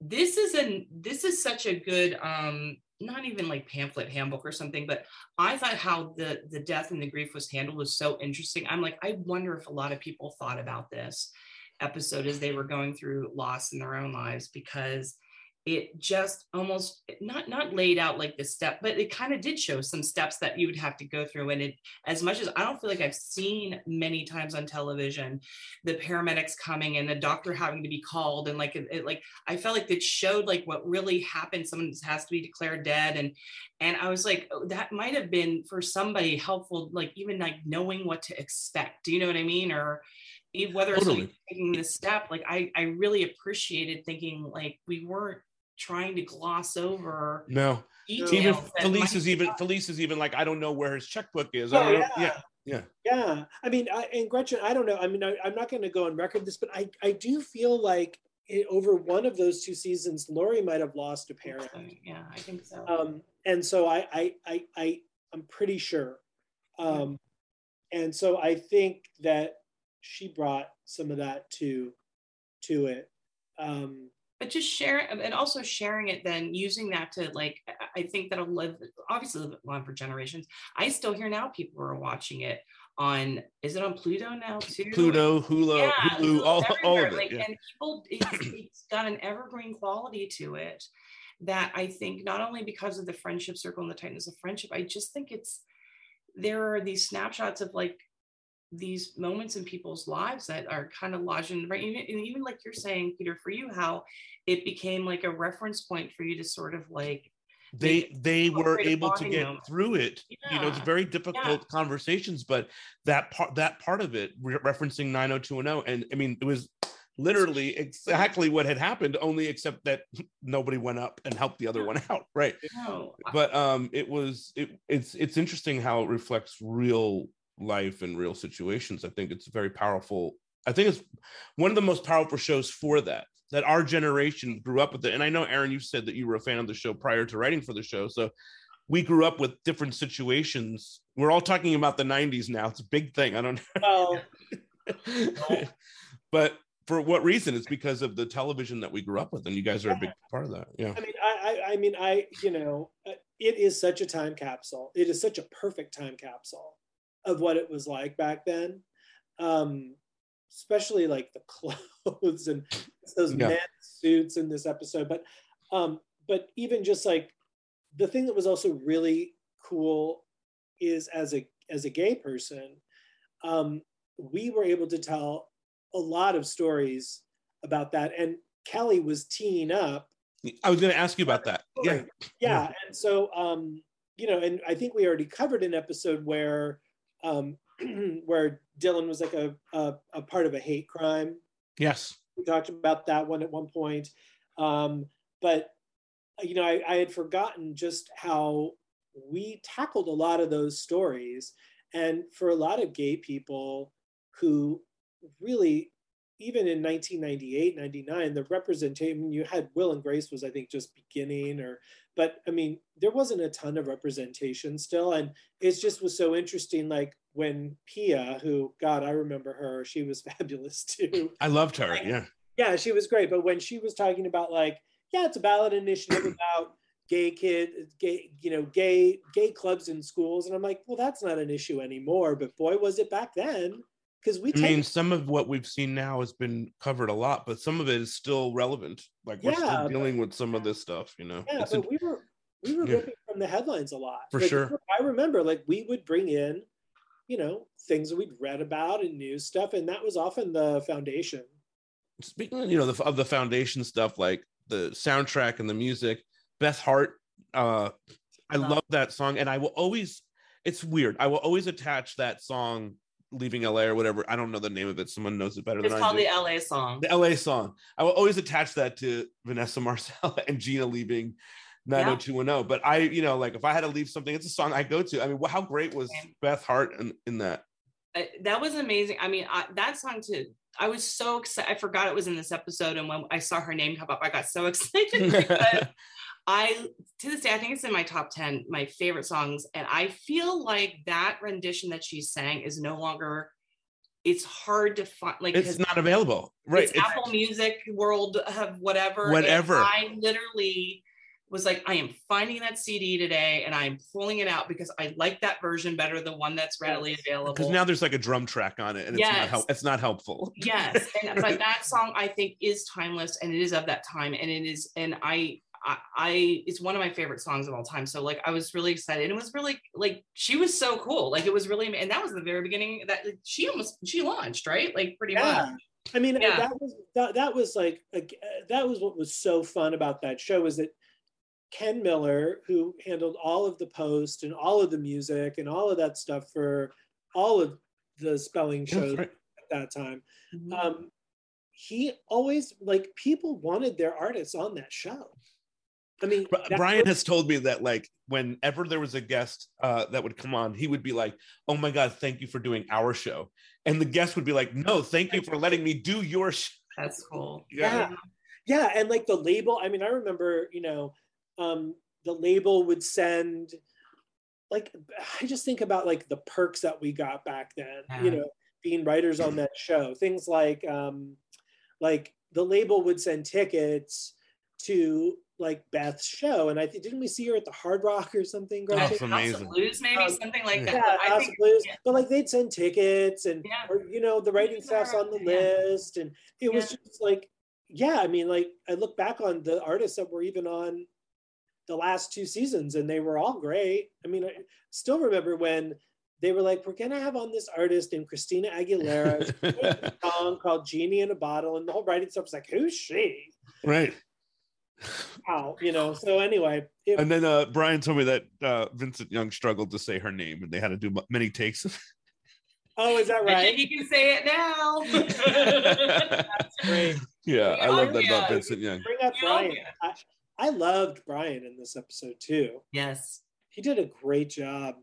this is an this is such a good um not even like pamphlet handbook or something, but I thought how the the death and the grief was handled was so interesting. I'm like, I wonder if a lot of people thought about this episode as they were going through loss in their own lives because it just almost not not laid out like the step but it kind of did show some steps that you would have to go through. And it as much as i don't feel like i've seen many times on television the paramedics coming and the doctor having to be called and like it, it- like i felt like it showed like what really happened. Someone has to be declared dead. And and i was like oh, that might have been for somebody helpful like even like knowing what to expect. Do you know what i mean? Or whether it's Totally. like taking this step like i i really appreciated thinking like we weren't trying to gloss over no. details even Felice is even Felice is even like I don't know where his checkbook is. Oh, don't yeah. yeah, Yeah, I mean, I, and Gretchen, I don't know. I mean, I, I'm not going to go on record this, but I, I do feel like it, over one of those two seasons, Laurie might have lost a parent, yeah i think so. Um, and so I, I, I, I, I'm pretty sure, um, and so I think that she brought some of that to, to it. Um, but just share and also sharing it then using that to like I- think that'll live obviously live on for generations i still hear now people are watching it on is it on pluto now too Pluto, Hulu, yeah, Hulu, Hulu, all, all of it. like yeah. and people it's, it's got an evergreen quality to it that i think not only because of the friendship circle and the tightness of friendship i just think it's there are these snapshots of like these moments in people's lives that are kind of lodged in right even, and even like you're saying peter for you how it became like a reference point for you to sort of like they they were able to get through it. You know it's very difficult conversations but that part that part of it re- referencing 90210 and i mean it was literally exactly what had happened only except that [laughs] nobody went up and helped the other one [laughs] out right. No but um it was it, it's it's interesting how it reflects real life and real situations i think it's very powerful. I think it's one of the most powerful shows for that that our generation grew up with it. And i know aaron you said that you were a fan of the show prior to writing for the show. So we grew up with different situations. We're all talking about the 90s now. It's a big thing. I don't well, [laughs] but for what reason? It's because of the television that we grew up with and you guys are a big part of that. Yeah. I mean, I, I, I mean, I, you know, uh, it is such a time capsule. It is such a perfect time capsule of what it was like back then. Um, especially like the [laughs] clothes and those Yeah. men's suits in this episode. But, um, but even just like the thing that was also really cool is as a as a gay person, um, we were able to tell a lot of stories about that. And Kelly was teeing up i was going to ask you about that yeah yeah and so um you know and i think we already covered an episode where um [clears throat] where dylan was like a, a a part of a hate crime. Yes. We talked about that one at one point. Um but you know i, I had forgotten just how we tackled a lot of those stories. And for a lot of gay people who really, even in 1998, 99, the representation you had Will and Grace was, I think, just beginning, or, but I mean, there wasn't a ton of representation still. And it just was so interesting. Like when Pia, who, God, I remember her, she was [laughs] fabulous too. I loved her. Yeah. Yeah, she was great. But when she was talking about, like, yeah, it's a ballot initiative [clears throat] about gay kid gay you know gay gay clubs in schools and i'm like well that's not an issue anymore but boy was it back then because we I mean, some of what we've seen now has been covered a lot, but some of it is still relevant. Like we're Yeah, still but- dealing with some of this stuff, you know. yeah It's but a- we were we were Yeah. ripping from the headlines a lot For Like, sure. i remember like we would bring in you know things that we'd read about and news stuff and that was often the foundation speaking of, you know the, of the foundation stuff like the soundtrack and the music beth hart uh i Love. love that song and i will always it's weird i will always attach that song leaving la or whatever. I don't know the name of it. Someone knows it better It's than called i do. the LA song. the la song. I will always attach that to vanessa marcil [laughs] and gina leaving 90210 but i you know like if i had to leave something it's a song i go to. I mean how great was beth hart in, in that I- that was amazing. I mean, I, that song too. I was so excited. I forgot it was in this episode, and when I saw her name come up, I got so [laughs] excited. [laughs] I to this day, I think it's in my top ten, my favorite songs, and I feel like that rendition that she sang is no longer. It's hard to find, like it's not available right it's It's- Apple Music World have whatever. Whatever. I literally was like, I am finding that CD today and I'm pulling it out because I like that version better, than one that's readily available. because now there's like a drum track on it and it's not Yes. help it's not helpful [laughs] yes, and, but that song I think is timeless and it is of that time and it is and I. I, I it's one of my favorite songs of all time. So like I was really excited. And it was really like she was so cool. Like it was really and that was the very beginning that like, she almost she launched, right? Like pretty much. yeah i mean Yeah. that was that, that was like ag- uh, that was what was so fun about that show is that ken miller who handled all of the post and all of the music and all of that stuff for all of the spelling Yeah, shows right. at that time Mhm. um he always like people wanted their artists on that show i mean Brian was- has told me that like whenever there was a guest uh, that would come on, he would be like, "Oh my god, thank you for doing our show," and the guest would be like, "No, thank you for letting me do your show." That's cool. yeah yeah and like the label i mean i remember you know um the label would send like i just think about like the perks that we got back then you know being writers on that show things like um like the label would send tickets to like beth's show and i think didn't we see her at the hard rock or something That's Gretchen? House amazing. of Blues, maybe Um, something like that. yeah, I House think- Blues. yeah. But like they'd send tickets and Yeah. or you know the writing staff's on the Yeah. list, and it was just like, yeah. I mean, like I look back on the artists that were even on the last two seasons, and they were all great. I mean, I still remember when they were like, "We're gonna have on this artist named Christina Aguilera." [laughs] A song called "Genie in a Bottle," and the whole writing stuff was like, "Who's she?" right. Wow, you know. So anyway, it, And then uh, Brian told me that uh, Vincent Young struggled to say her name, and they had to do many takes. oh, is that I right? think you can say it now. [laughs] That's great. [laughs] yeah, I Oh, love that about Vincent Young. Bring up Brian. I, I loved Brian in this episode too. yes. He did a great job.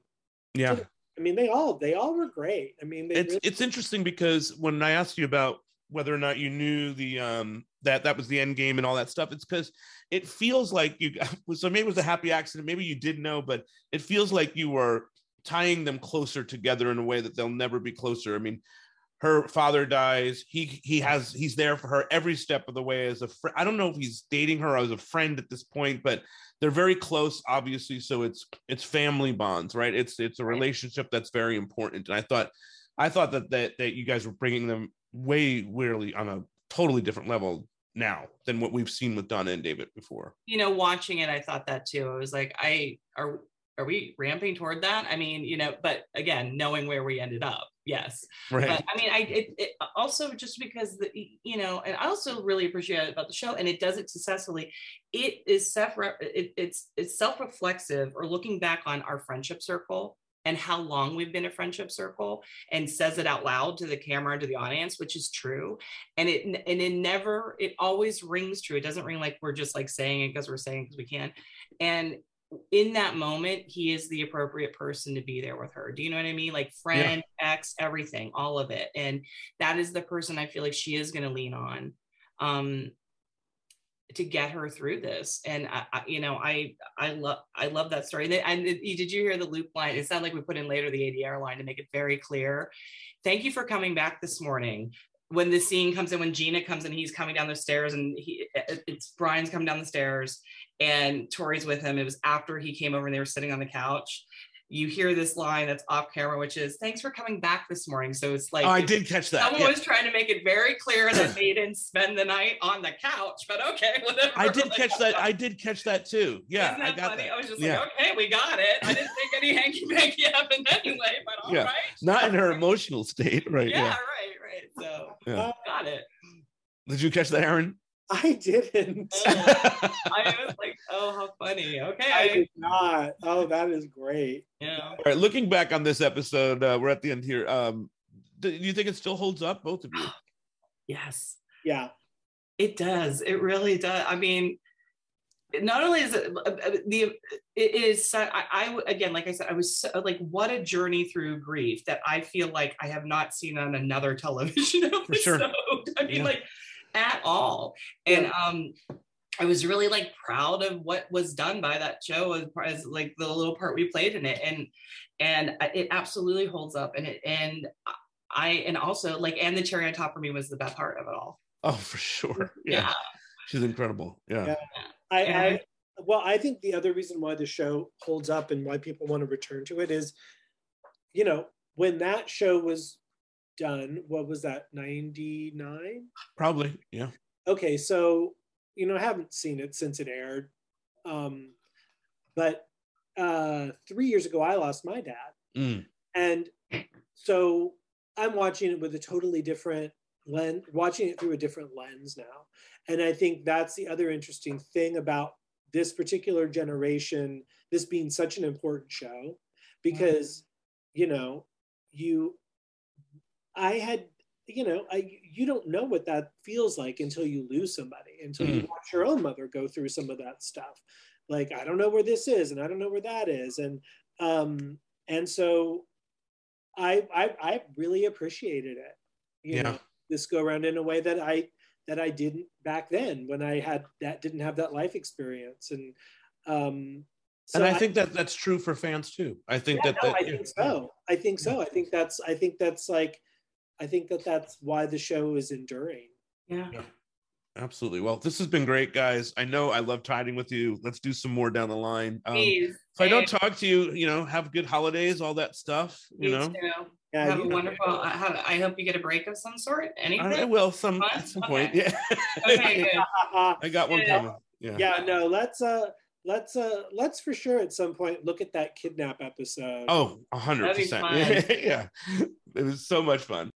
Yeah. I mean, they all they all were great. I mean, they it's really- it's interesting because when I asked you about whether or not you knew the um that that was the end game and all that stuff, it's because it feels like you [laughs] so maybe it was a happy accident, maybe you did know, but it feels like you were tying them closer together in a way that they'll never be closer. I mean, her father dies. He he has he's there for her every step of the way as a friend. I don't know if he's dating her as a friend at this point, but they're very close, obviously. So it's it's family bonds, right? It's it's a relationship that's very important. And I thought I thought that that that you guys were bringing them way weirdly on a totally different level now than what we've seen with Donna and David before. You know, watching it, I thought that too. I was like, I are are we ramping toward that? I mean, you know, but again, knowing where we ended up, yes. Right. But I mean, I it, it uh, also just because the you know, and I also really appreciate it about the show, and it does it successfully. It is self it, it's it's self reflexive or looking back on our friendship circle and how long we've been a friendship circle and says it out loud to the camera and to the audience which is true and it and it never it always rings true it doesn't ring like we're just like saying it because we're saying because we can and in that moment, he is the appropriate person to be there with her. Do you know what I mean? Like friend, ex, everything, all of it. And that is the person I feel like she is going to lean on um, to get her through this. And I, I, you know, I I love I love that story. And, then- and did you hear the loop line? It sounded like we put in later the ADR line to make it very clear. Thank you for coming back this morning. When the scene comes in, when Gina comes in, he's coming down the stairs, and he it's Brian's coming down the stairs, and Tori's with him. It was after he came over and they were sitting on the couch. You hear this line that's off camera, which is "Thanks for coming back this morning." So it's like oh, I did catch that. Someone yeah. was trying to make it very clear that [laughs] they didn't spend the night on the couch, but okay, [laughs] whatever. I did Like, catch that. I did catch that too. Yeah, Isn't I that got funny? that. I was just yeah. like, okay, we got it. I didn't think any hanky panky [laughs] happened anyway, but all right. Yeah. Not in her emotional state, right? Yeah, right, right. So got it. Did you catch that, Aaron? I didn't. I [laughs] was like, oh, how funny. Okay. I did not. Oh, that is great. Yeah. All right. Looking back on this episode, uh, we're at the end here. Um, do you think it still holds up, both of you? [gasps] Yes. Yeah. It does. It really does. I mean, not only is it uh, uh, the it is I, I again like I said I was so, like what a journey through grief that I feel like I have not seen on another [laughs] television episode. sure. I mean Yeah. like at all. And um I was really like proud of what was done by that show as, as like the little part we played in it and and it absolutely holds up and it and I and also like and the cherry on top for me was the best part of it all. Oh, for sure. [laughs] Yeah. Yeah. She's incredible. Yeah. Yeah. I, Yeah. I well, I think the other reason why the show holds up and why people want to return to it is, you know, when that show was done, what was that, 99? Probably. Yeah. Okay, so you know, I haven't seen it since it aired. Um, but uh three years ago I lost my dad. Mm. And so I'm watching it with a totally different lens, watching it through a different lens now. And I think that's the other interesting thing about this particular generation, this being such an important show, because, you know, you, I had, you know, I, you don't know what that feels like until you lose somebody, until you watch your own mother go through some of that stuff. Like, I don't know where this is, and I don't know where that is. And, um, and so I, I I really appreciated it. You Yeah. know, this go around in a way that I that I didn't back then when I had that didn't have that life experience. And um and I, think that that's true for fans too. I think yeah, that, no, that I think so. I think so. I think that's I think that's like I think that that's why the show is enduring. Yeah. Absolutely. Well, this has been great, guys. I know I love chatting with you. Let's do some more down the line. Um, Please. if I don't talk to you, you know, have good holidays, all that stuff. You Me know, too. Yeah, have a you- wonderful. I, have, I hope you get a break of some sort. Anything? I, I will some Fun? at some Okay. point. Yeah, [laughs] Okay, good. [laughs] I got one Yeah. coming. Yeah. yeah, no, let's uh let's uh let's for sure at some point look at that kidnap episode. Oh, a 100 percent. [laughs] Yeah, it was so much fun.